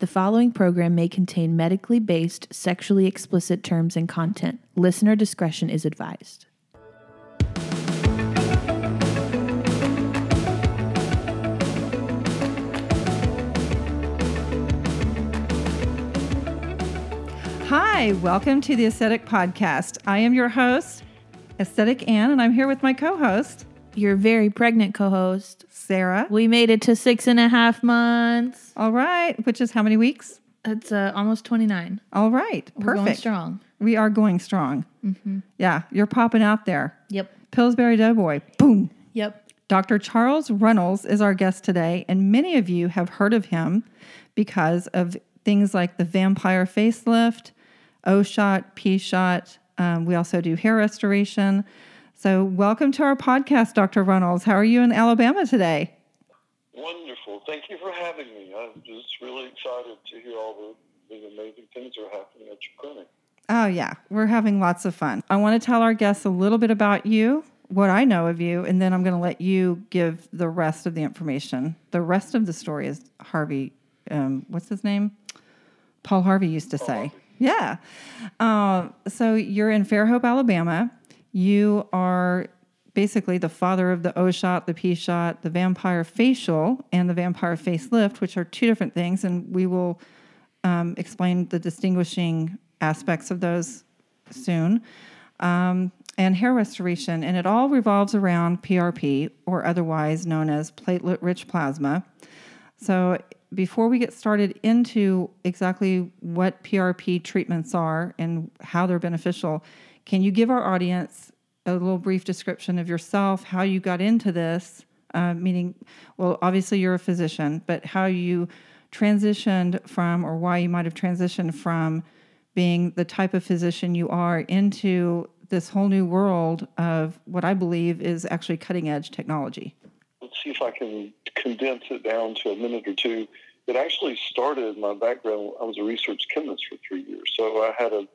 The following program may contain medically based, sexually explicit terms and content. Listener discretion is advised. Hi, welcome to the Aesthetic Podcast. I am your host, Aesthetic Anne, and I'm here with my co host, Your very pregnant co host. Sarah. We made it to six and a half months. All right, which is how many weeks? It's uh, almost 29. All right, We're going perfect. strong. We are going strong. Yeah, you're popping out there. Yep. Pillsbury Doughboy, boom. Yep. Dr. Charles Reynolds is our guest today, and many of you have heard of him because of things like the vampire facelift, O shot, P shot. Um, we also do hair restoration. So, welcome to our podcast, Dr. Runels. How are you in Alabama today? Wonderful. Thank you for having me. I'm just really excited to hear all the, the amazing things that are happening at your clinic. Oh, yeah, we're having lots of fun. I want to tell our guests a little bit about you, what I know of you, and then I'm going to let you give the rest of the information. The rest of the story is Harvey, um, what's his name? Paul Harvey used to say. Yeah. Uh, so you're in Fairhope, Alabama. You are basically the father of the O shot, the P shot, the vampire facial, and the vampire facelift, which are two different things. And we will um, explain the distinguishing aspects of those soon. Um, and hair restoration, and it all revolves around PRP, or otherwise known as platelet rich plasma. So, before we get started into exactly what PRP treatments are and how they're beneficial, can you give our audience a little brief description of yourself, how you got into this? Uh, meaning, well, obviously you're a physician, but how you transitioned from, or why you might have transitioned from being the type of physician you are into this whole new world of what I believe is actually cutting edge technology. Let's see if I can condense it down to a minute or two. It actually started my background. I was a research chemist for three years, so I had an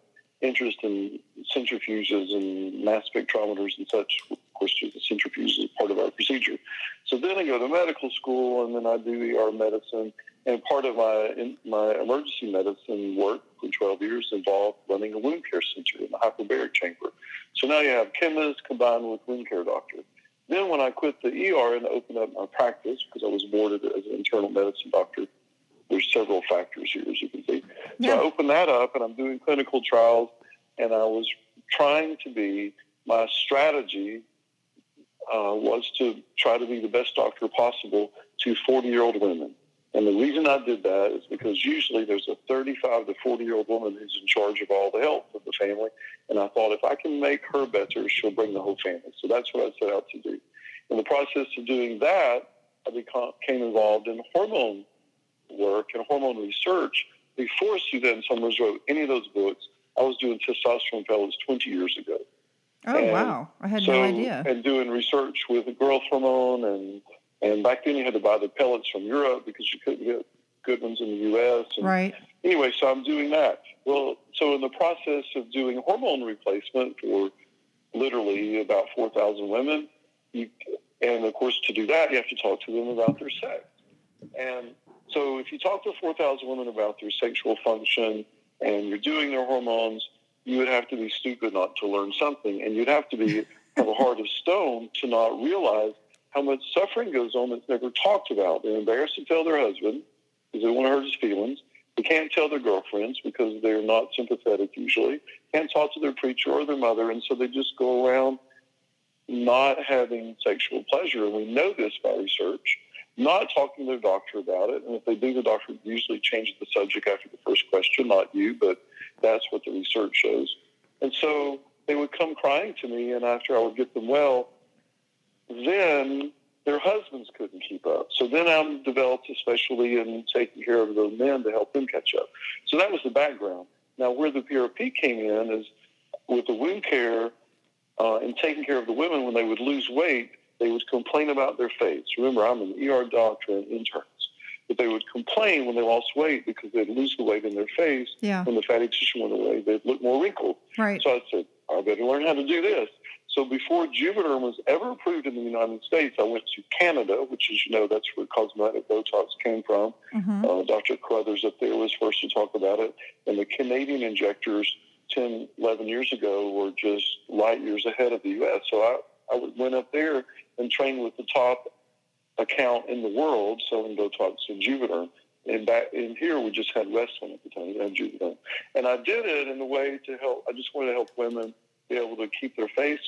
interest in centrifuges and mass spectrometers and such. Of course, the centrifuge is part of our procedure. So then I go to medical school, and then I do ER medicine. And part of my my emergency medicine work for 12 years involved running a wound care center in the hyperbaric chamber. So now you have chemist combined with wound care doctor. Then when I quit the ER and opened up my practice, because I was boarded as an internal medicine doctor, there's several factors here, as you can see. Yeah. So I opened that up, and I'm doing clinical trials, and I was trying to be, my strategy uh, was to try to be the best doctor possible to 40-year-old women. And the reason I did that is because usually there's a 35 to 40 year old woman who's in charge of all the health of the family. And I thought if I can make her better, she'll bring the whole family. So that's what I set out to do. In the process of doing that, I became involved in hormone work and hormone research. Before Suzanne Somers wrote any of those books, I was doing testosterone pellets 20 years ago. Oh, And wow. I had so, no idea. And doing research with a growth hormone, and and back then you had to buy the pellets from Europe because you couldn't get good ones in the U.S. And Right. Anyway, so I'm doing that. Well, so in the process of doing hormone replacement for literally about 4,000 women, you, and of course to do that you have to talk to them about their sex. And so if you talk to 4,000 women about their sexual function and you're doing their hormones, you would have to be stupid not to learn something, and you'd have to be have a heart of stone to not realize how much suffering goes on that's never talked about. They're embarrassed to tell their husband because they want to hurt his feelings. They can't tell their girlfriends because they're not sympathetic usually. Can't talk to their preacher or their mother, and so they just go around not having sexual pleasure. And we know this by research. Not talking to their doctor about it, and if they do, the doctor usually changes the subject after the first question. Not you, but that's what the research shows. And so they would come crying to me, and after I would get them well, then their husbands couldn't keep up. So then I'm developed especially in taking care of the men to help them catch up. So that was the background. Now, where the PRP came in is with the wound care uh, and taking care of the women when they would lose weight, they would complain about their face. Remember, I'm an ER doctor and interns. But they would complain when they lost weight because they'd lose the weight in their face. Yeah. When the fatty tissue went away, they'd look more wrinkled. Right. So I said, I better learn how to do this. So before Juvederm was ever approved in the United States, I went to Canada, which, as you know, that's where cosmetic Botox came from. Mm-hmm. Uh, Dr. Carruthers up there was first to talk about it. And the Canadian injectors 10, 11 years ago were just light years ahead of the U.S. So I, I went up there and trained with the top account in the world selling Botox and Juvederm. And back in here, we just had Restylane at the time, and Juvederm. And I did it in a way to help. I just wanted to help women be able to keep their face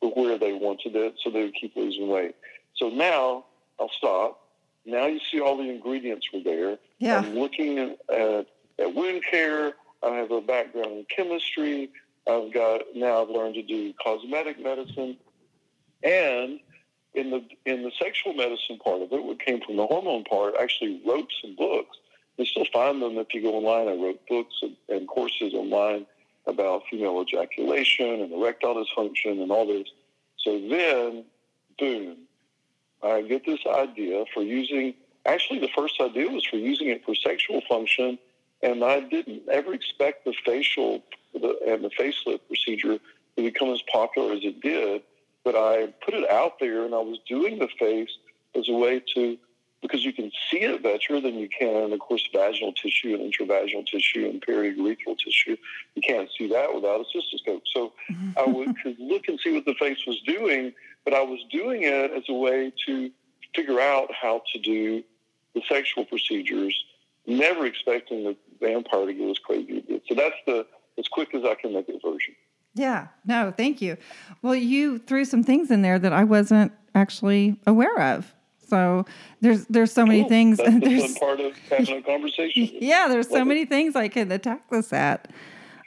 where they wanted it, so they would keep losing weight. So now I'll stop. Now you see all the ingredients were there. Yeah. I'm looking at, at, at wound care. I have a background in chemistry. I've got now I've learned to do cosmetic medicine, and in the in the sexual medicine part of it, what came from the hormone part, actually wrote some books. You still find them if you go online. I wrote books and, and courses online about female ejaculation and erectile dysfunction and all this. So then, boom, I get this idea for using. Actually, the first idea was for using it for sexual function, and I didn't ever expect the facial the, and the facelift procedure to become as popular as it did. But I put it out there, and I was doing the face as a way to because you can see it better than you can, of course, vaginal tissue and intravaginal tissue and periurethral tissue. You can't see that without a cystoscope. So I would could look and see what the face was doing, but I was doing it as a way to figure out how to do the sexual procedures, never expecting the vampire to go as crazy as it did. So that's the as quick as I can make it version. Yeah, no, thank you. Well, you threw some things in there that I wasn't actually aware of. So there's there's so many Cool. things. That's the there's, fun part of having a conversation. yeah, there's so it. many things I can attack this at.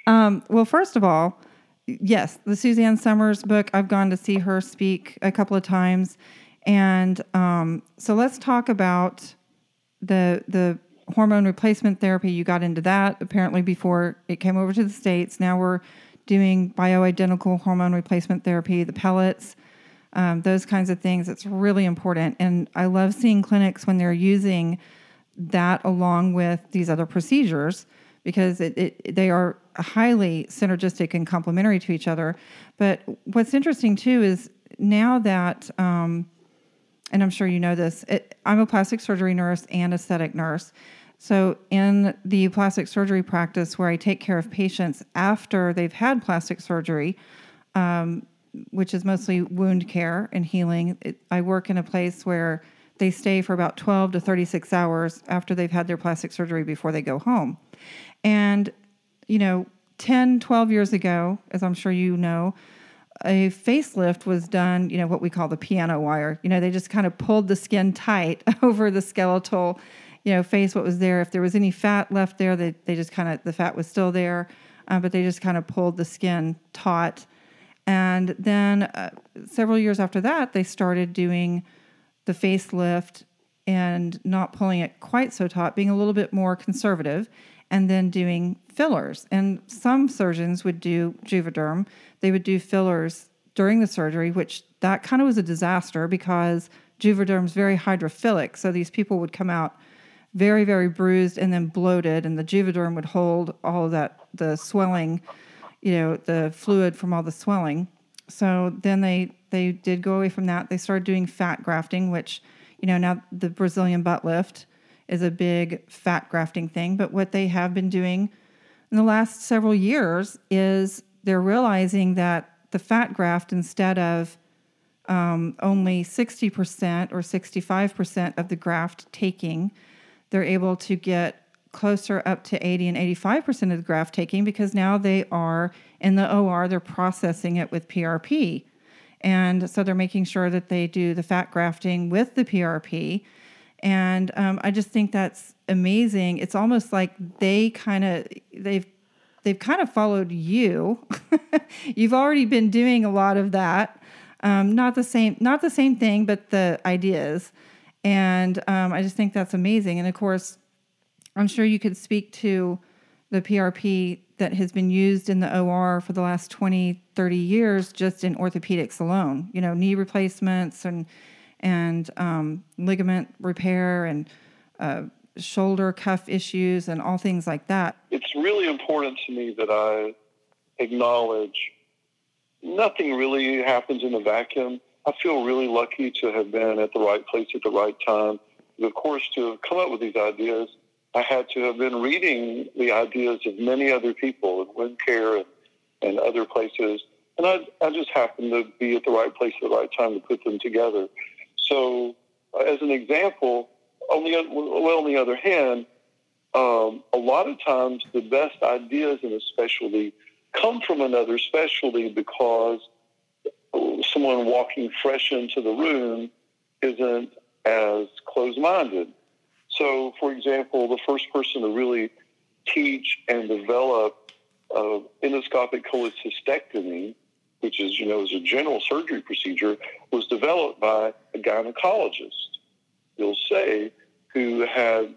Um, well, first of all, yes, the Suzanne Somers book. I've gone to see her speak a couple of times, and um, so let's talk about the the hormone replacement therapy. You got into that apparently before it came over to the states. Now we're doing bioidentical hormone replacement therapy, the pellets um, those kinds of things. It's really important. And I love seeing clinics when they're using that along with these other procedures because it, it, they are highly synergistic and complementary to each other. But what's interesting too is now that, um, and I'm sure you know this, it, I'm a plastic surgery nurse and aesthetic nurse. So, in the plastic surgery practice where I take care of patients after they've had plastic surgery, um, which is mostly wound care and healing. It, I work in a place where they stay for about 12 to 36 hours after they've had their plastic surgery before they go home. And, you know, 10, 12 years ago, as I'm sure you know, a facelift was done, you know, what we call the piano wire. You know, they just kind of pulled the skin tight over the skeletal, you know, face, what was there. If there was any fat left there, they, they just kind of, the fat was still there, uh, but they just kind of pulled the skin taut. And then uh, several years after that, they started doing the facelift and not pulling it quite so taut, being a little bit more conservative, and then doing fillers. And some surgeons would do Juvederm. They would do fillers during the surgery, which that kind of was a disaster because Juvederm is very hydrophilic. So these people would come out very, very bruised and then bloated, and the Juvederm would hold all that, the swelling you know the fluid from all the swelling. So then they they did go away from that. They started doing fat grafting which you know now the brazilian butt lift is a big fat grafting thing. But what they have been doing in the last several years is they're realizing that the fat graft instead of um, only 60% or 65% of the graft taking they're able to get closer up to 80 and 85% of the graft taking because now they are in the OR, they're processing it with PRP. And so they're making sure that they do the fat grafting with the PRP. And um, I just think that's amazing. It's almost like they kind of, they've, they've kind of followed you. You've already been doing a lot of that. Um, not the same, not the same thing, but the ideas. And um, I just think that's amazing. And of course, I'm sure you could speak to the PRP that has been used in the OR for the last 20, 30 years just in orthopedics alone. You know, knee replacements and and um, ligament repair and uh, shoulder cuff issues and all things like that. It's really important to me that I acknowledge nothing really happens in a vacuum. I feel really lucky to have been at the right place at the right time. Of course, to have come up with these ideas, I had to have been reading the ideas of many other people in wound care and, and other places. And I, I just happened to be at the right place at the right time to put them together. So, as an example, on the, well, on the other hand, um, a lot of times the best ideas in a specialty come from another specialty because someone walking fresh into the room isn't as closed minded. So, for example, the first person to really teach and develop uh, endoscopic cholecystectomy, which is, you know, is a general surgery procedure, was developed by a gynecologist, you'll say, who had,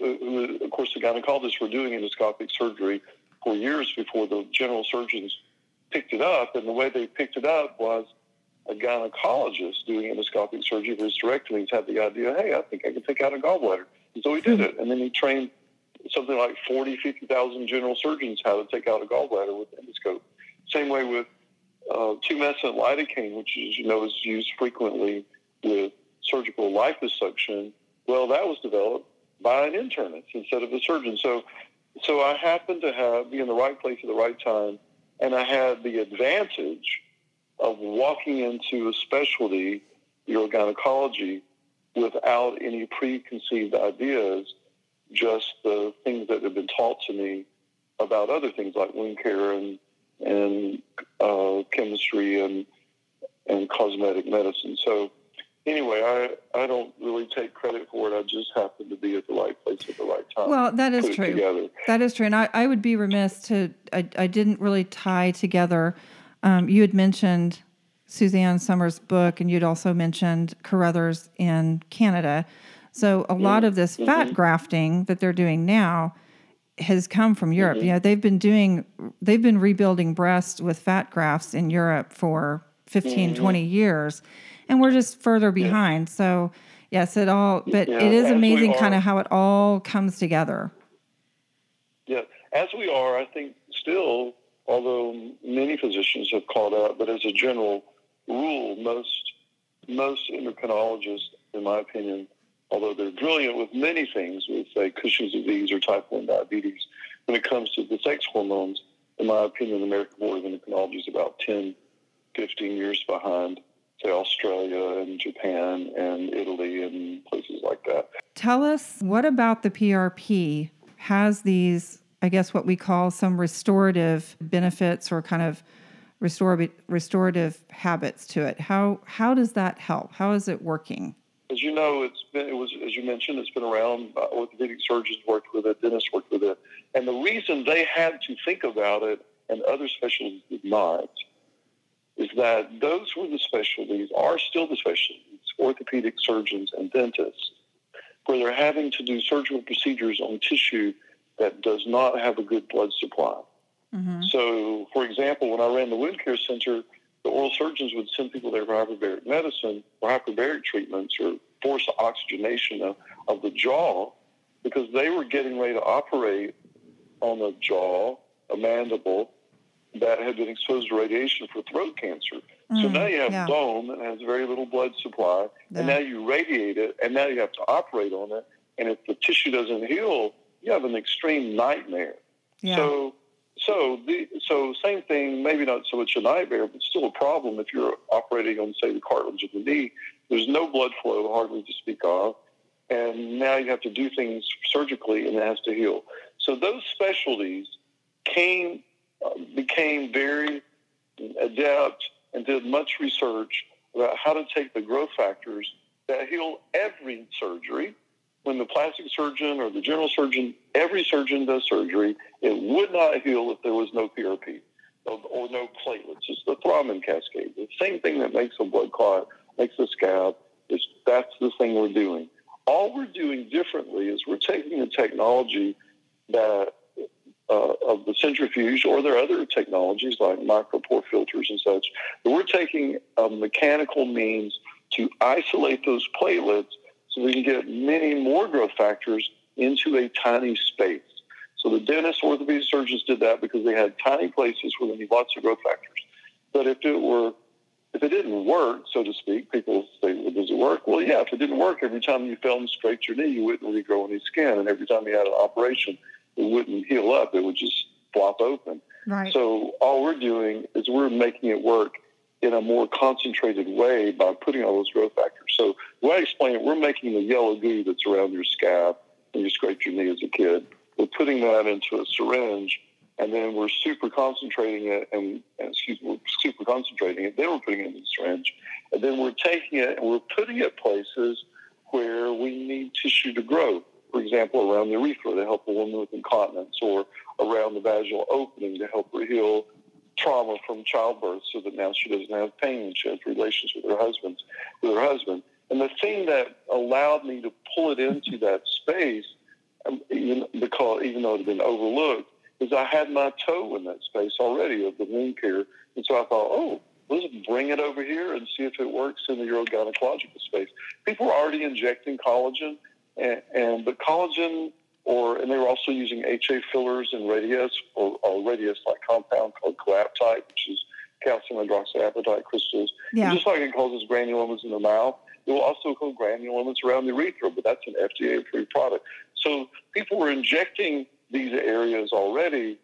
uh, who, of course, the gynecologists were doing endoscopic surgery for years before the general surgeons picked it up. And the way they picked it up was a gynecologist doing endoscopic surgery for his hysterectomies had the idea, hey, I think I can take out a gallbladder. And so he did it. And then he trained something like 40, 50,000 general surgeons how to take out a gallbladder with endoscope. Same way with uh, tumescent lidocaine, which is, you know, is used frequently with surgical liposuction. Well, that was developed by an internist instead of a surgeon. So, so I happened to have be in the right place at the right time, and I had the advantage of walking into a specialty, urogynecology, without any preconceived ideas, just the things that have been taught to me about other things like wound care and and uh, chemistry and and cosmetic medicine. So anyway, I I don't really take credit for it. I just happen to be at the right place at the right time. Well, that is true. That is true, and I, I would be remiss to I, I didn't really tie together um, you had mentioned Suzanne Somers' book, and you'd also mentioned Carruthers in Canada. So a lot of this mm-hmm. fat grafting that they're doing now has come from Europe. Mm-hmm. You know, they've been doing they've been rebuilding breasts with fat grafts in Europe for 15, mm-hmm. 20 years. And we're just further behind. Yeah. So yes, it all but yeah, it is amazing kind of how it all comes together. Yeah. As we are, I think still although many physicians have called out, but as a general rule, most most endocrinologists, in my opinion, although they're brilliant with many things, with say Cushing's disease or type one diabetes, when it comes to the sex hormones, in my opinion, the American Board of Endocrinology is about 10, 15 years behind, say Australia and Japan and Italy and places like that. Tell us what about the PRP has these I guess, what we call some restorative benefits or kind of restorative restorative habits to it. How how does that help? How is it working? As you know, it's been it was as you mentioned, it's been around. Uh, orthopedic surgeons worked with it, dentists worked with it, and the reason they had to think about it and other specialties did not is that those were the specialties, are still the specialties, orthopedic surgeons and dentists, where they're having to do surgical procedures on tissue that does not have a good blood supply. Mm-hmm. So, for example, when I ran the wound care center, the oral surgeons would send people there for hyperbaric medicine or hyperbaric treatments or forced oxygenation of, of the jaw because they were getting ready to operate on a jaw, a mandible that had been exposed to radiation for throat cancer. Mm, so now you have yeah. bone that has very little blood supply, yeah. and now you radiate it, and now you have to operate on it. And if the tissue doesn't heal, you have an extreme nightmare. Yeah. So, so the so same thing. Maybe not so much a nightmare, but still a problem if you're operating on say the cartilage of the knee. There's no blood flow hardly to speak of, and now you have to do things surgically, and it has to heal. So those specialties came Uh, became very adept and did much research about how to take the growth factors that heal every surgery when the plastic surgeon or the general surgeon, every surgeon does surgery, it would not heal if there was no PRP or, or no platelets. It's the thrombin cascade. The same thing that makes a blood clot, makes a scab, is that's the thing we're doing. All we're doing differently is we're taking the technology that uh, of the centrifuge, or there are other technologies like micropore filters and such, but we're taking a mechanical means to isolate those platelets so we can get many more growth factors into a tiny space. So the dentists, orthopedic surgeons did that because they had tiny places where they need lots of growth factors. But if it were, if it didn't work, so to speak, people say, well, does it work? Well, yeah, if it didn't work, every time you fell and scraped your knee, you wouldn't regrow any skin. And every time you had an operation, it wouldn't heal up. It would just flop open. Right. So all we're doing is we're making it work in a more concentrated way by putting all those growth factors. So the way I explain it, we're making the yellow goo that's around your scab when you scrape your knee as a kid. We're putting that into a syringe, and then we're super concentrating it, and, and excuse me, we're super concentrating it. Then we're putting it in the syringe, and then we're taking it and we're putting it places where we need tissue to grow. For example, around the urethra to help a woman with incontinence, or around the vaginal opening to help her heal trauma from childbirth so that now she doesn't have pain and she has relations with her husband with her husband. And the thing that allowed me to pull it into that space, um, even because even though it had been overlooked, is I had my toe in that space already of the wound care. And so I thought, oh, let's bring it over here and see if it works in the urogynecological space. People are already injecting collagen, and, and but collagen or and they were also using HA fillers and Radiesse or, or Radiesse like compound called coaptite, which is calcium hydroxyapatite crystals. Yeah. Just like it causes granulomas in the mouth, it will also cause granulomas around the urethra, but that's an FDA approved product. So people were injecting these areas already,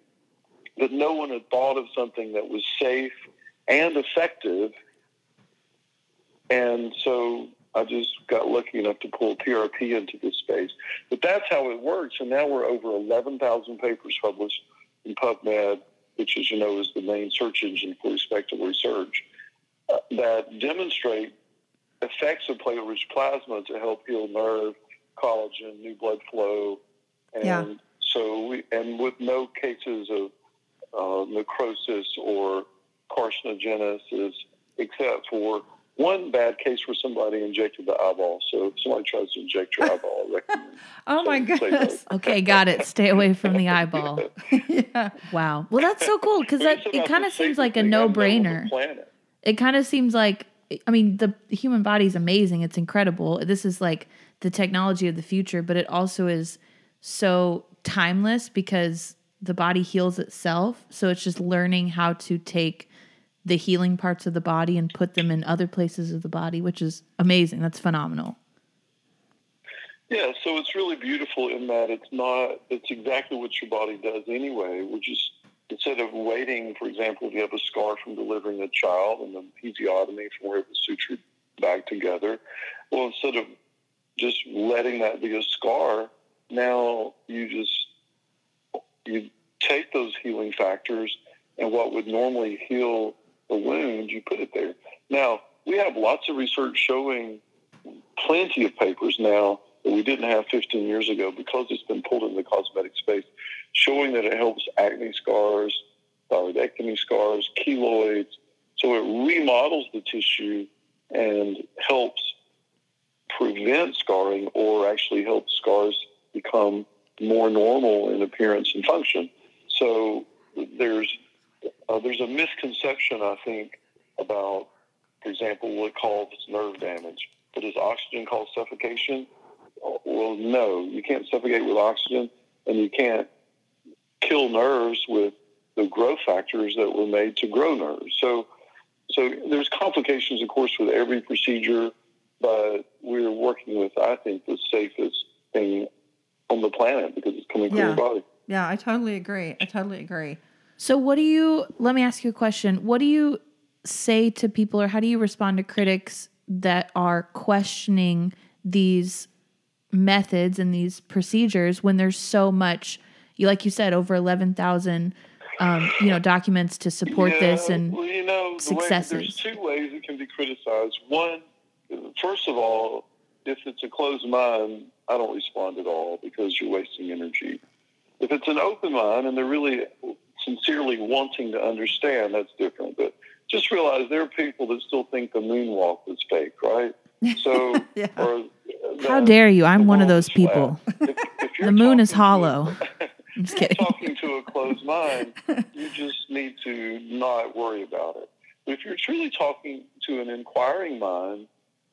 but no one had thought of something that was safe and effective. And so I just got lucky enough to pull PRP into this space. But that's how it works. And now we're over 11,000 papers published in PubMed, which, as you know, is the main search engine for respectable research, uh, that demonstrate effects of platelet-rich plasma to help heal nerve, collagen, new blood flow, and Yeah. so we and with no cases of uh, necrosis or carcinogenesis, except for one bad case where somebody injected the eyeball. So if somebody tries to inject your eyeball, I recommend. oh my goodness. Okay, got it. Stay away from the eyeball. yeah. Wow. Well, that's so cool because that it kind of seems like a thing I've known on the no-brainer. It kind of seems like I mean the human body is amazing. It's incredible. This is like the technology of the future, but it also is so timeless because the body heals itself. So it's just learning how to take the healing parts of the body and put them in other places of the body, which is amazing. That's phenomenal. Yeah, so it's really beautiful in that it's not, it's exactly what your body does anyway. which is instead of waiting, for example, if you have a scar from delivering a child and the episiotomy from where it was sutured back together, well, instead of just letting that be a scar, now you just, you take those healing factors and what would normally heal a wound, you put it there. Now, we have lots of research showing plenty of papers now that we didn't have 15 years ago because it's been pulled into the cosmetic space, showing that it helps acne scars, thyroidectomy scars, keloids. So it remodels the tissue and helps prevent scarring or actually helps scars become more normal in appearance and function. So there's uh, there's a misconception, I think, about, for example, what causes nerve damage. But does oxygen cause suffocation? Well, no, you can't suffocate with oxygen, and you can't kill nerves with the growth factors that were made to grow nerves. So, so there's complications, of course, with every procedure, but we're working with, I think, the safest thing on the planet because it's coming from Yeah. your body. Yeah, I totally agree. I totally agree. So, what do you, let me ask you a question. What do you say to people, or how do you respond to critics that are questioning these methods and these procedures when there's so much, you like you said, over 11,000, um, you know, documents to support this and well, you know, the way, successes. there's two ways it can be criticized. One, first of all, if it's a closed mind, I don't respond at all because you're wasting energy. If it's an open mind and they're really sincerely wanting to understand, that's different. But just realize there are people that still think the moonwalk was fake, right? So, Yeah. or how dare you? I'm one of those people. If, if The moon is talking to hollow. I'm just if you're kidding. talking to a closed mind, you just need to not worry about it. But if you're truly talking to an inquiring mind,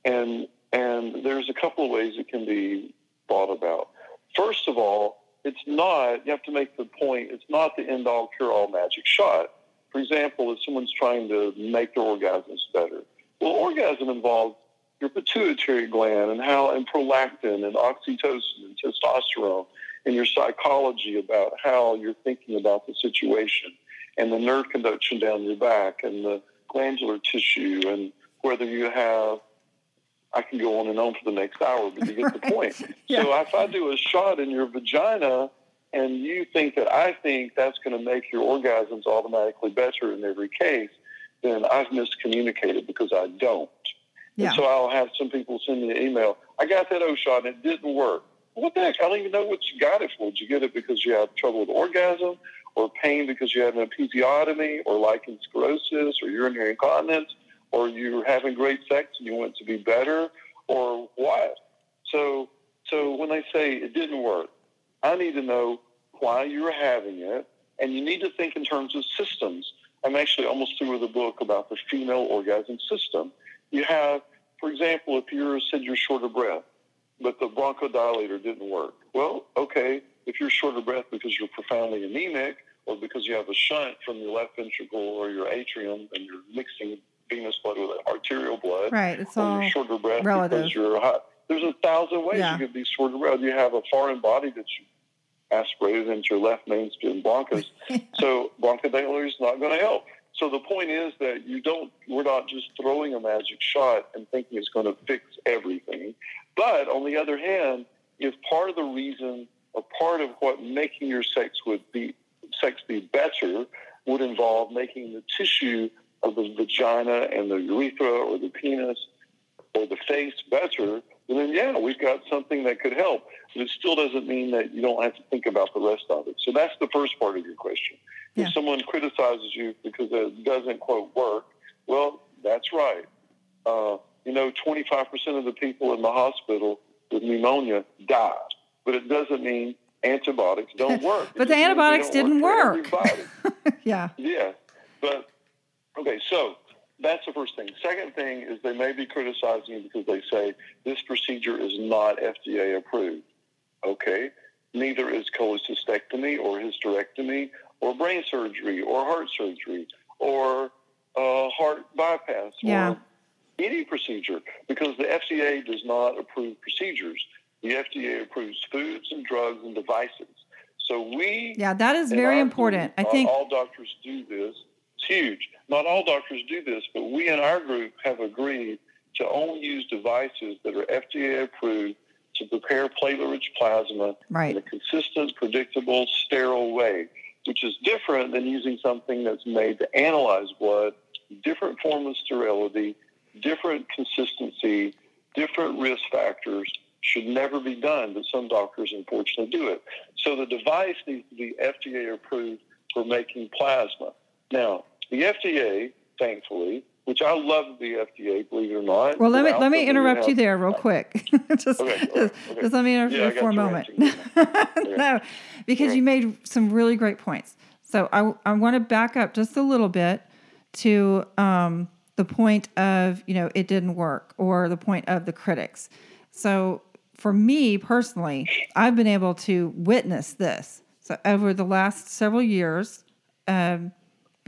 and and there's a couple of ways it can be thought about. First of all, it's not. You have to make the point. It's not the end all cure all magic shot. For example, if someone's trying to make their orgasms better, well, orgasm involves your pituitary gland and how and prolactin and oxytocin and testosterone and your psychology about how you're thinking about the situation and the nerve conduction down your back and the glandular tissue and whether you have I can go on and on for the next hour, but you get the point. Yeah. So if I do a shot in your vagina and you think that I think that's going to make your orgasms automatically better in every case, then I've miscommunicated because I don't. Yeah. And so I'll have some people send me an email. I got that O shot and it didn't work. What the heck? I don't even know what you got it for. Did you get it because you had trouble with orgasm or pain because you had an episiotomy or lichen sclerosis or urinary incontinence or you're having great sex and you want it to be better or what? So, so when they say it didn't work, I need to know why you were having it and you need to think in terms of systems. I'm actually almost through with a book about the female orgasm system. You have, for example, if you said you're short of breath, but the bronchodilator didn't work. Well, okay, if you're short of breath because you're profoundly anemic or because you have a shunt from your left ventricle or your atrium and you're mixing venous blood with arterial blood, Right. It's or all you're breath relative. because you're hot. There's a thousand ways Yeah. you could be short of breath. You have a foreign body that you aspirated into your left main stem bronchus. so bronchodilator is not going to help. So the point is that you don't. We're not just throwing a magic shot and thinking it's going to fix everything. But on the other hand, if part of the reason or part of what making your sex would be sex be better would involve making the tissue of the vagina and the urethra or the penis or the face better, then yeah, we've got something that could help. But it still doesn't mean that you don't have to think about the rest of it. So that's the first part of your question. Yeah. If someone criticizes you because it doesn't quote work, well, that's right. Uh, you know, 25% of the people in the hospital with pneumonia die, but it doesn't mean antibiotics don't work. It But the means they antibiotics didn't work. everybody. yeah. Yeah, but okay, so that's the first thing. Second thing is they may be criticizing you because they say this procedure is not FDA approved. Okay, neither is cholecystectomy or hysterectomy or brain surgery or heart surgery or uh, heart bypass Yeah. or any procedure because the FDA does not approve procedures. The FDA approves foods and drugs and devices. So we Yeah. That is very important. I think. all doctors do this. It's huge. Not all doctors do this, but we in our group have agreed to only use devices that are FDA approved to prepare platelet-rich plasma Right. in a consistent, predictable, sterile way, which is different than using something that's made to analyze blood, different form of sterility, different consistency, different risk factors, should never be done, but some doctors unfortunately do it. So the device needs to be FDA approved for making plasma. Now, the FDA, thankfully, which I love the FDA, believe it or not. Well, let me let me interrupt you there real quick. just, Okay, okay. just let me interrupt Yeah, you for a moment. no, because you made some really great points. So I, I want to back up just a little bit to um, the point of, you know, it didn't work or the point of the critics. So for me personally, I've been able to witness this. So over the last several years, um,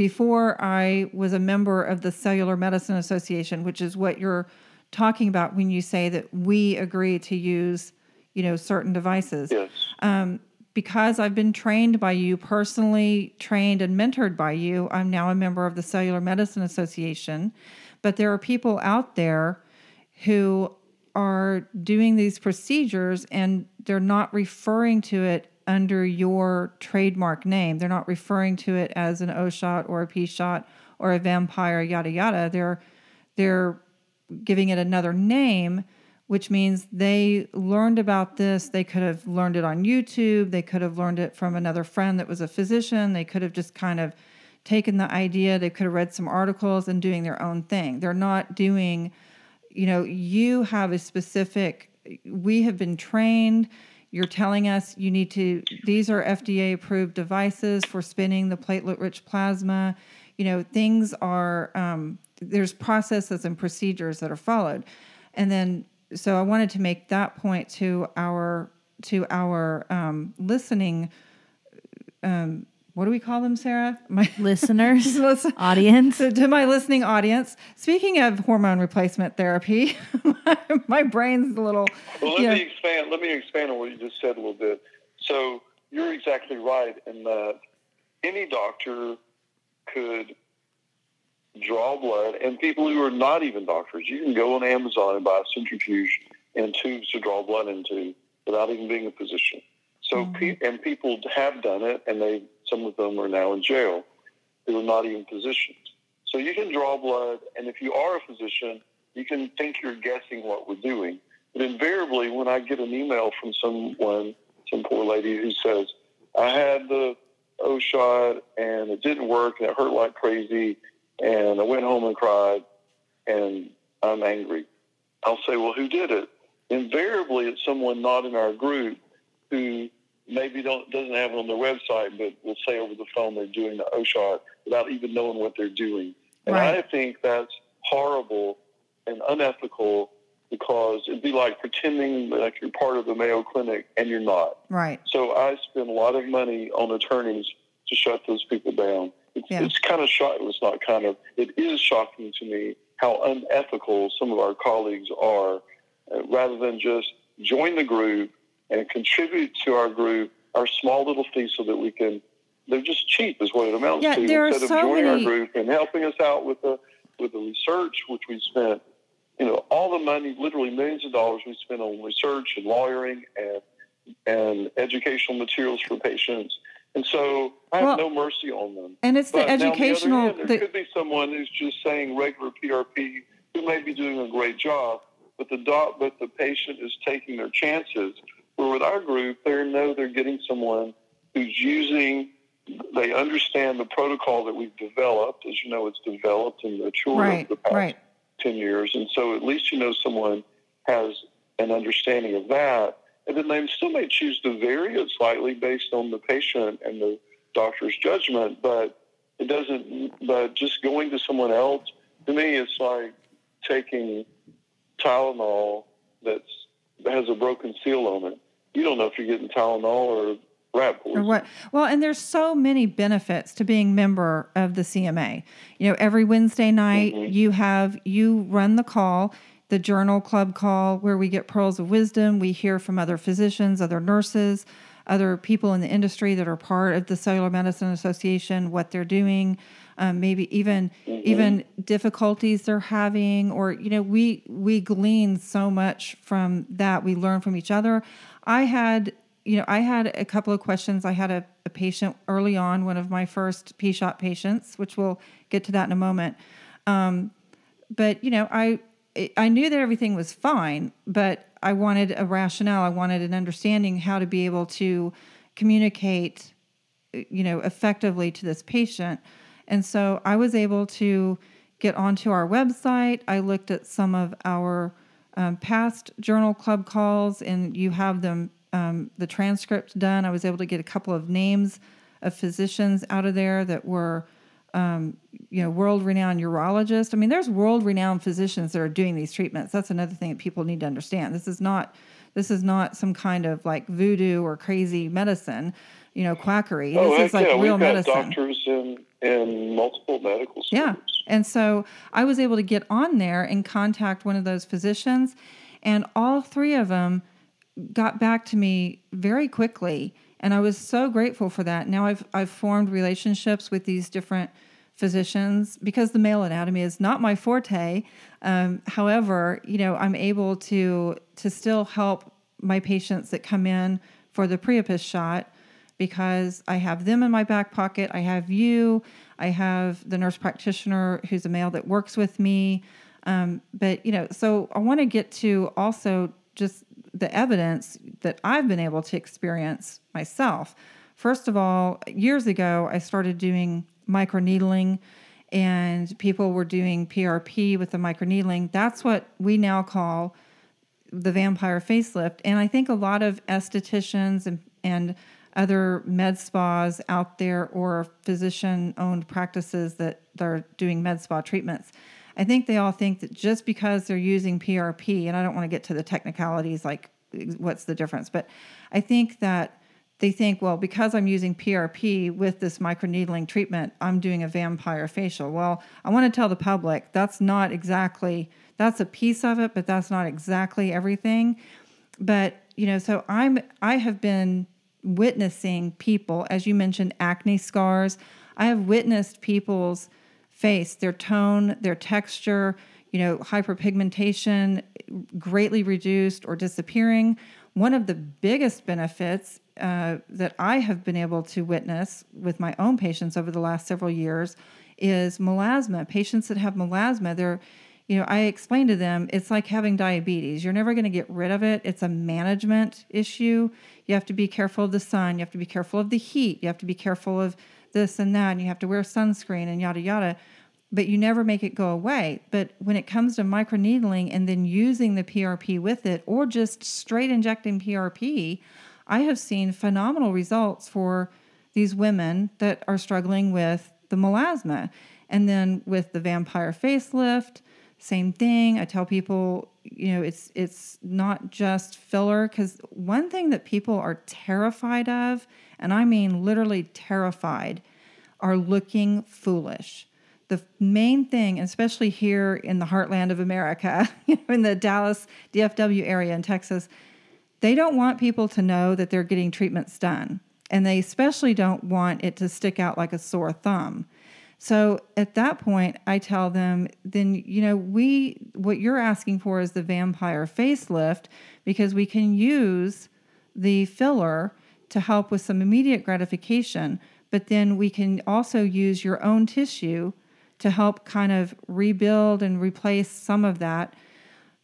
before I was a member of the Cellular Medicine Association, which is what you're talking about when you say that we agree to use, you know, certain devices Yes. um, because I've been trained by you, personally trained and mentored by you, I'm now a member of the Cellular Medicine Association. But there are people out there who are doing these procedures and they're not referring to it under your trademark name. They're not referring to it as an O shot or a P shot or a vampire, yada yada. They're they're giving it another name, which means they learned about this. They could have learned it on YouTube. They could have learned it from another friend that was a physician. They could have just kind of taken the idea. They could have read some articles and doing their own thing. They're not doing, you know, you have a specific, we have been trained. You're telling us you need to, these are FDA approved devices for spinning the platelet rich plasma. You know, things are, um, there's processes and procedures that are followed. And then, so I wanted to make that point to our, to our um, listening um, what do we call them, Sarah? My Listeners, Listen- audience. So to my listening audience, speaking of hormone replacement therapy, my, my brain's a little. Well, let you know, me expand. Let me expand on what you just said a little bit. So you're exactly right in that any doctor could draw blood, and people who are not even doctors, you can go on Amazon and buy a centrifuge and tubes to draw blood into without even being a physician. So, mm-hmm. pe- and people have done it, and they some of them are now in jail They were not even physicians. So you can draw blood, and if you are a physician, you can think you're guessing what we're doing. But invariably, when I get an email from someone, some poor lady who says, I had the O shot and it didn't work and it hurt like crazy and I went home and cried and I'm angry. I'll say, well, who did it? Invariably, it's someone not in our group who maybe don't, doesn't have it on their website, but will say over the phone they're doing the O shot without even knowing what they're doing. And Right. I think that's horrible and unethical because it'd be like pretending like you're part of the Mayo Clinic and you're not. right. So I spend a lot of money on attorneys to shut those people down. It's, Yeah. it's kind of shocking. It's not kind of. It is shocking to me how unethical some of our colleagues are. Uh, rather than just join the group and contribute to our group, our small little fee, so that we can. They're just cheap, is what it amounts Yeah, to. there are Instead so of joining many- our group and helping us out with the with the research, which we spent you know, all the money, literally millions of dollars we spent on research and lawyering and and educational materials for patients. And so I have Well, no mercy on them. And it's the But the educational. hand, there the- could be someone who's just saying regular PRP who may be doing a great job, but the doc, but the patient is taking their chances. Where with our group, they know they're getting someone who's using. They understand the protocol that we've developed. As you know, it's developed and matured right. over the past Right. 10 years. And so at least you know someone has an understanding of that. And then they still may choose to vary it slightly based on the patient and the doctor's judgment, but it doesn't, but just going to someone else, to me, it's like taking Tylenol that's, that has a broken seal on it. You don't know if you're getting Tylenol or rat or what? Well and there's so many benefits to being member of the cma you know every wednesday night Mhm. you have you run the call the journal club call where we get pearls of wisdom. We hear from other physicians other nurses other people in the industry that are part of the cellular medicine association what they're doing um, maybe even even difficulties they're having or you know we we glean so much from that. We learn from each other i had you know i had a couple of questions. I had a, a patient early on one of my first p-shot patients which we'll get to that in a moment. Um, but you know i i knew that everything was fine but i wanted a rationale. I wanted an understanding how to be able to communicate you know effectively to this patient. And so i was able to get onto our website. I looked at some of our um, past journal club calls and you have them um, the transcript done. I was able to get a couple of names of physicians out of there that were um, you know world renowned urologists. I mean there's world renowned physicians that are doing these treatments. That's another thing that people need to understand. This is not this is not some kind of like voodoo or crazy medicine you know quackery Oh, this is like yeah. real We've got medicine doctors in, in multiple medical schools. yeah. And so I was able to get on there and contact one of those physicians, and all three of them got back to me very quickly. And I was so grateful for that. Now I've, I've formed relationships with these different physicians because the male anatomy is not my forte. Um, however, you know, I'm able to to still help my patients that come in for the Priapus shot because I have them in my back pocket. I have you. I have the nurse practitioner who's a male that works with me. Um, but you know, so I want to get to also just the evidence that I've been able to experience myself. First of all, years ago, I started doing microneedling, and people were doing PRP with the microneedling. That's what we now call the vampire facelift. And I think a lot of estheticians and, and other med spas out there or physician owned practices that are doing med spa treatments, I think they all think that just because they're using PRP, and I don't want to get to the technicalities like what's the difference, but I think that they think, well, because I'm using PRP with this microneedling treatment, I'm doing a vampire facial. Well, I want to tell the public that's not exactly that's a piece of it, but that's not exactly everything. But, you know, so I'm I have been witnessing people, as you mentioned, acne scars. I have witnessed people's face, their tone, their texture, you know, hyperpigmentation greatly reduced or disappearing. One of the biggest benefits uh, that I have been able to witness with my own patients over the last several years is melasma. Patients that have melasma, they're, you know, I explain to them it's like having diabetes. You're never going to get rid of it. It's a management issue. You have to be careful of the sun. You have to be careful of the heat. You have to be careful of this and that. And you have to wear sunscreen and yada yada. But you never make it go away. But when it comes to microneedling and then using the PRP with it, or just straight injecting PRP, I have seen phenomenal results for these women that are struggling with the melasma. And then with the vampire facelift, same thing. I tell people, you know, it's it's not just filler cuz one thing that people are terrified of, and I mean literally terrified, are looking foolish. The main thing, especially here in the heartland of America, you know in the Dallas DFW area in Texas, they don't want people to know that they're getting treatments done. And they especially don't want it to stick out like a sore thumb. So at that point, I tell them, then, you know, we, what you're asking for is the vampire facelift because we can use the filler to help with some immediate gratification, but then we can also use your own tissue to help kind of rebuild and replace some of that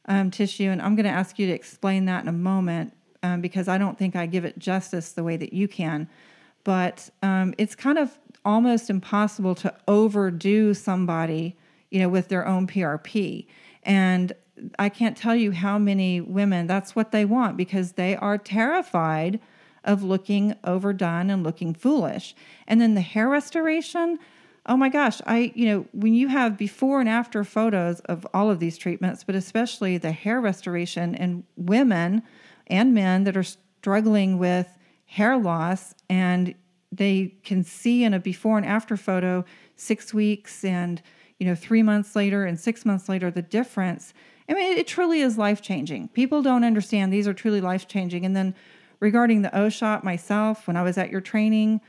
um, tissue. And I'm going to ask you to explain that in a moment um, because I don't think I give it justice the way that you can. But um, it's kind of almost impossible to overdo somebody, you know, with their own PRP. And I can't tell you how many women that's what they want because they are terrified of looking overdone and looking foolish. And then the hair restoration, oh my gosh, I, you know, when you have before and after photos of all of these treatments, but especially the hair restoration in women and men that are struggling with hair loss and they can see in a before and after photo 6 weeks and you know 3 months later and 6 months later the difference I mean, it truly is life changing. People don't understand these are truly life changing. And then regarding the O shot myself, when I was at your training,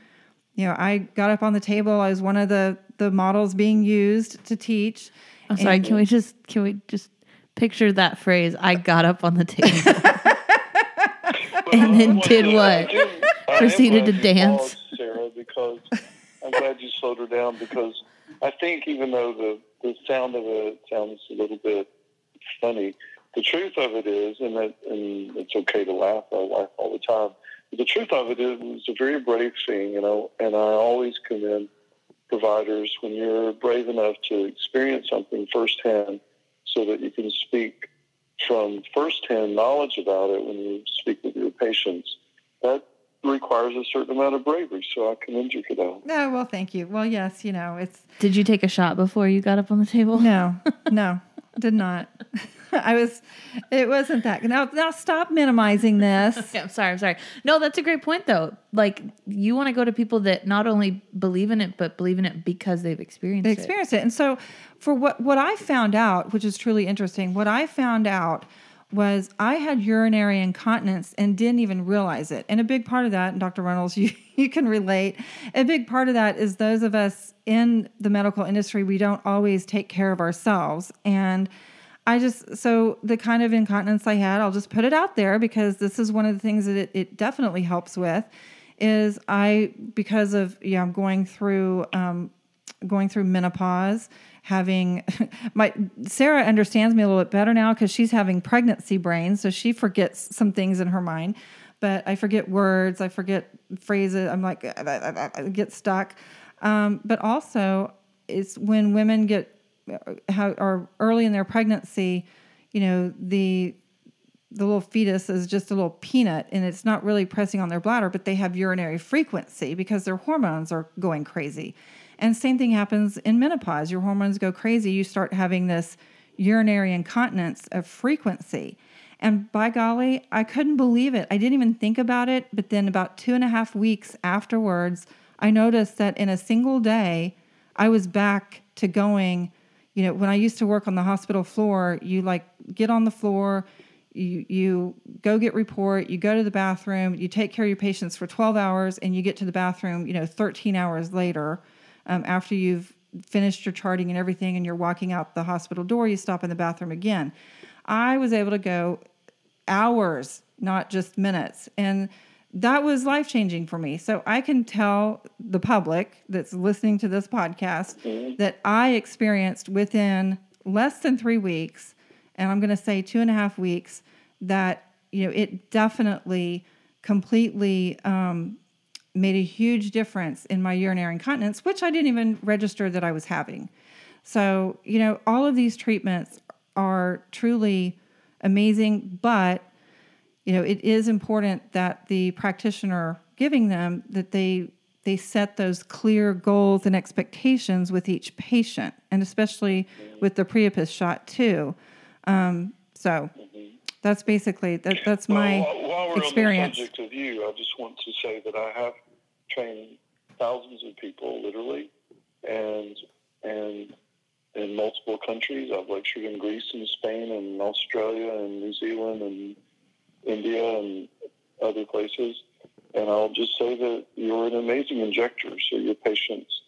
you know, I got up on the table. I was one of the the models being used to teach. I'm sorry. And, can we just can we just picture that phrase? I got up on the table, and then did what? Proceeded to dance. Sarah, because I'm glad you slowed her down because I think even though the the sound of it sounds a little bit funny, the truth of it is, and that and it's okay to laugh. I laugh all the time the truth of it is, it's a very brave thing, you know, and I always commend providers when you're brave enough to experience something firsthand so that you can speak from firsthand knowledge about it when you speak with your patients. That requires a certain amount of bravery, so I commend you for that. No, well, thank you. Well, yes, you know, it's. Did you take a shot before you got up on the table? No, no, did not. I was, it wasn't that. Now, now stop minimizing this. okay, I'm sorry. I'm sorry. No, that's a great point though. Like you want to go to people that not only believe in it, but believe in it because they've experienced they experienced it. it. And so for what, what I found out, which is truly interesting, what I found out was I had urinary incontinence and didn't even realize it. And a big part of that, and Dr. Runels, you, you can relate, a big part of that is those of us in the medical industry, we don't always take care of ourselves. And I just, so the kind of incontinence I had, I'll just put it out there because this is one of the things that it, it definitely helps with. Is I, because of, yeah, I'm going through, um, going through menopause, having my Sarah understands me a little bit better now because she's having pregnancy brain, so she forgets some things in her mind. But I forget words, I forget phrases. I'm like, I get stuck. Um, but also, it's when women get how are early in their pregnancy, you know, the the little fetus is just a little peanut and it's not really pressing on their bladder, but they have urinary frequency because their hormones are going crazy. And same thing happens in menopause. Your hormones go crazy, you start having this urinary incontinence of frequency. And by golly, I couldn't believe it. I didn't even think about it. But then, about two and a half weeks afterwards, I noticed that in a single day, I was back to going. You know, when I used to work on the hospital floor, you like get on the floor, you you go get report, you go to the bathroom, you take care of your patients for 12 hours, and you get to the bathroom, you know, 13 hours later, um, after you've finished your charting and everything, and you're walking out the hospital door, you stop in the bathroom again. I was able to go hours, not just minutes. And that was life changing for me. So I can tell the public that's listening to this podcast mm-hmm. that I experienced within less than three weeks, and I'm going to say two and a half weeks, that you know it definitely completely um, made a huge difference in my urinary incontinence, which I didn't even register that I was having. So you know all of these treatments are truly amazing, but you know, it is important that the practitioner giving them that they they set those clear goals and expectations with each patient, and especially with the Priapus shot too. Um, so that's basically that. That's my well, while we're experience. On the subject of you, I just want to say that I have trained thousands of people, literally, and and in multiple countries. I've lectured in Greece and Spain and Australia and New Zealand and India and other places. And I'll just say that you're an amazing injector, so your patients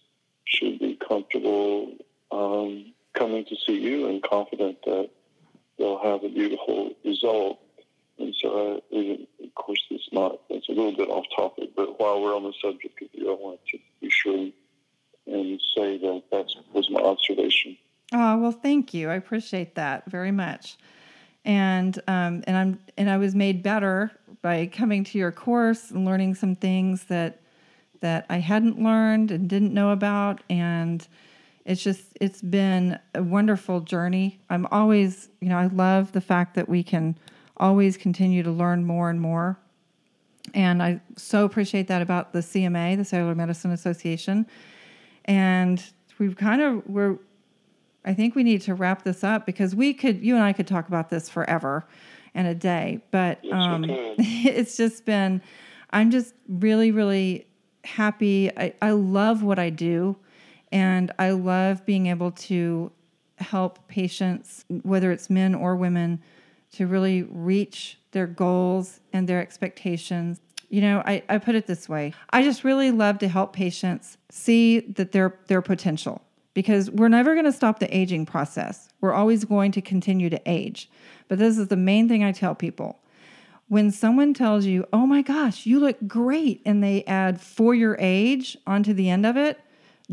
should be comfortable um, coming to see you and confident that they'll have a beautiful result. And so, I, of course, it's not, it's a little bit off topic, but while we're on the subject of you, I wanted to be sure and say that that was my observation. Oh well, thank you. I appreciate that very much. And um, and I'm and I was made better by coming to your course and learning some things that that I hadn't learned and didn't know about. And it's just it's been a wonderful journey. I'm always you know I love the fact that we can always continue to learn more and more. And I so appreciate that about the CMA, the Cellular Medicine Association. And we've kind of we're I think we need to wrap this up because we could you and I could talk about this forever and a day. But yes, um, it's just been I'm just really, really happy. I, I love what I do and I love being able to help patients, whether it's men or women, to really reach their goals and their expectations you know, I, I put it this way. I just really love to help patients see that their their potential because we're never going to stop the aging process. We're always going to continue to age. But this is the main thing I tell people. When someone tells you, "Oh my gosh, you look great," and they add for your age onto the end of it,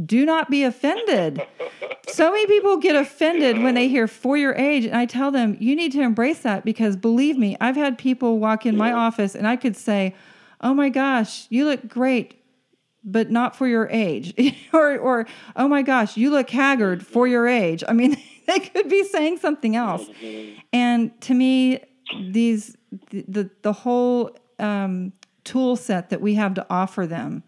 do not be offended. so many people get offended when they hear for your age, and I tell them, you need to embrace that because believe me, I've had people walk in my office and I could say, oh my gosh, you look great, but not for your age. or, or, oh my gosh, you look haggard for your age. I mean, they could be saying something else. And to me, these, the, the, the whole um, tool set that we have to offer them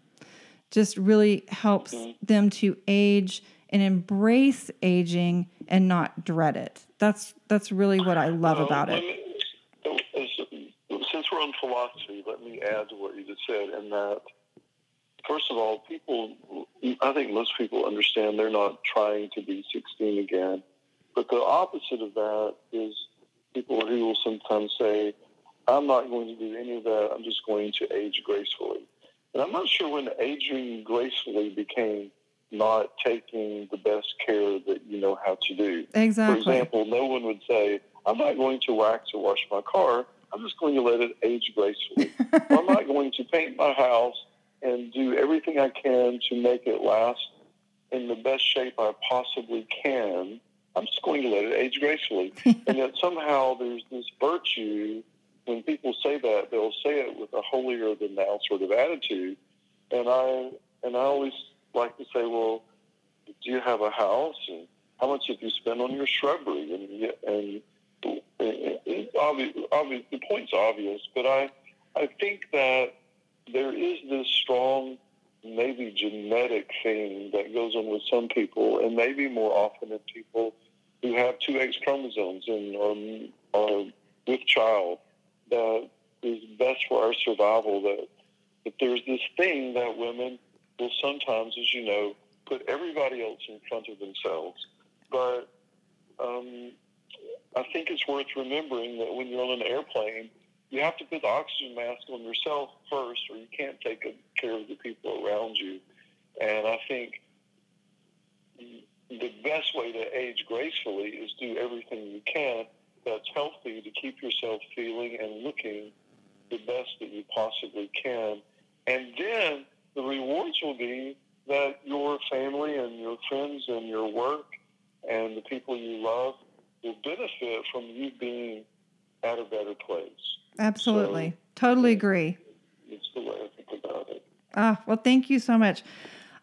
just really helps them to age and embrace aging and not dread it. That's that's really what I love about it oh, oh, since we're on philosophy, let me add to what you just said, and that first of all, people, I think most people understand they're not trying to be 16 again, but the opposite of that is people who will sometimes say, "I'm not going to do any of that. I'm just going to age gracefully." And I'm not sure when aging gracefully became not taking the best care that you know how to do. Exactly. For example, no one would say, I'm not going to wax or wash my car. I'm just going to let it age gracefully. I'm not going to paint my house and do everything I can to make it last in the best shape I possibly can. I'm just going to let it age gracefully. and yet somehow there's this virtue when people say that, they'll say it with a holier than thou sort of attitude. And I and I always like to say, well, do you have a house? And how much have you spent on your shrubbery? And and obvious, obvious, the point's obvious, but I, I think that there is this strong, maybe genetic thing that goes on with some people, and maybe more often in people who have two X chromosomes and are, are with child that is best for our survival. That that there's this thing that women will sometimes, as you know, put everybody else in front of themselves. But um, I think it's worth remembering that when you're on an airplane, you have to put the oxygen mask on yourself first, or you can't take care of the people around you. And I think the best way to age gracefully is do everything you can that's healthy to keep yourself feeling and looking the best that you possibly can. And then the rewards will be that your family and your friends and your work and the people you love will benefit from you being at a better place. Absolutely. So, totally agree. It's the way I think about it. Ah, well, thank you so much.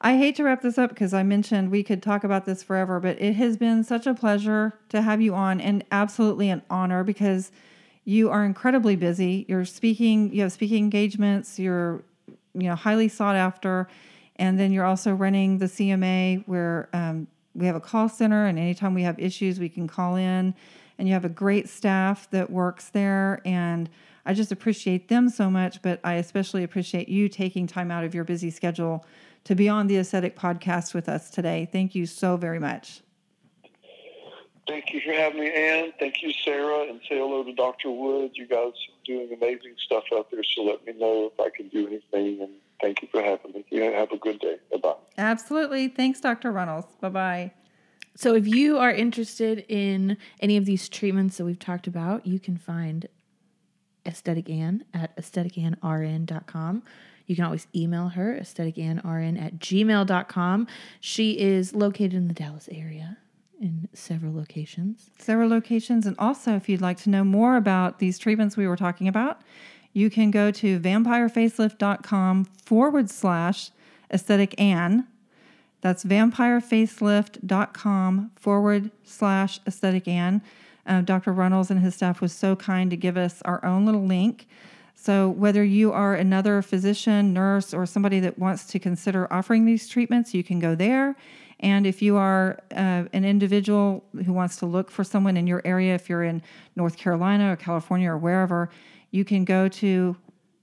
I hate to wrap this up because I mentioned we could talk about this forever, but it has been such a pleasure to have you on and absolutely an honor because you are incredibly busy. You're speaking, you have speaking engagements, you're you know highly sought after, and then you're also running the CMA where um, we have a call center, and anytime we have issues, we can call in. And you have a great staff that works there, and I just appreciate them so much. But I especially appreciate you taking time out of your busy schedule to be on the Aesthetic Podcast with us today. Thank you so very much. Thank you for having me, Anne. Thank you, Sarah, and say hello to Dr. Woods. You guys are doing amazing stuff out there, so let me know if I can do anything. And thank you for having me. You have a good day. Bye bye. Absolutely. Thanks, Dr. Runels. Bye bye. So, if you are interested in any of these treatments that we've talked about, you can find Aesthetic Anne at aestheticannrn.com. You can always email her, aestheticannrn at gmail.com. She is located in the Dallas area in several locations. Several locations. And also, if you'd like to know more about these treatments we were talking about, you can go to vampirefacelift.com forward slash aesthetic Ann. That's vampirefacelift.com forward slash aesthetic Ann. Uh, Dr. Runels and his staff was so kind to give us our own little link so, whether you are another physician, nurse, or somebody that wants to consider offering these treatments, you can go there. And if you are uh, an individual who wants to look for someone in your area, if you're in North Carolina or California or wherever, you can go to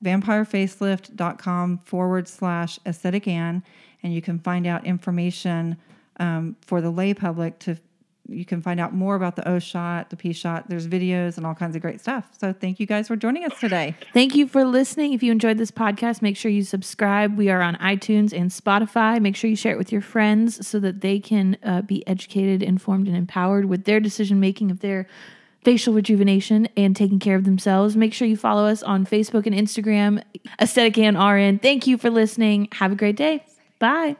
vampirefacelift.com forward slash aesthetic and you can find out information um, for the lay public to you can find out more about the O shot, the P shot. There's videos and all kinds of great stuff. So thank you guys for joining us today. Thank you for listening. If you enjoyed this podcast, make sure you subscribe. We are on iTunes and Spotify. Make sure you share it with your friends so that they can uh, be educated, informed, and empowered with their decision making of their facial rejuvenation and taking care of themselves. Make sure you follow us on Facebook and Instagram, Aesthetic Ann RN. Thank you for listening. Have a great day. Bye.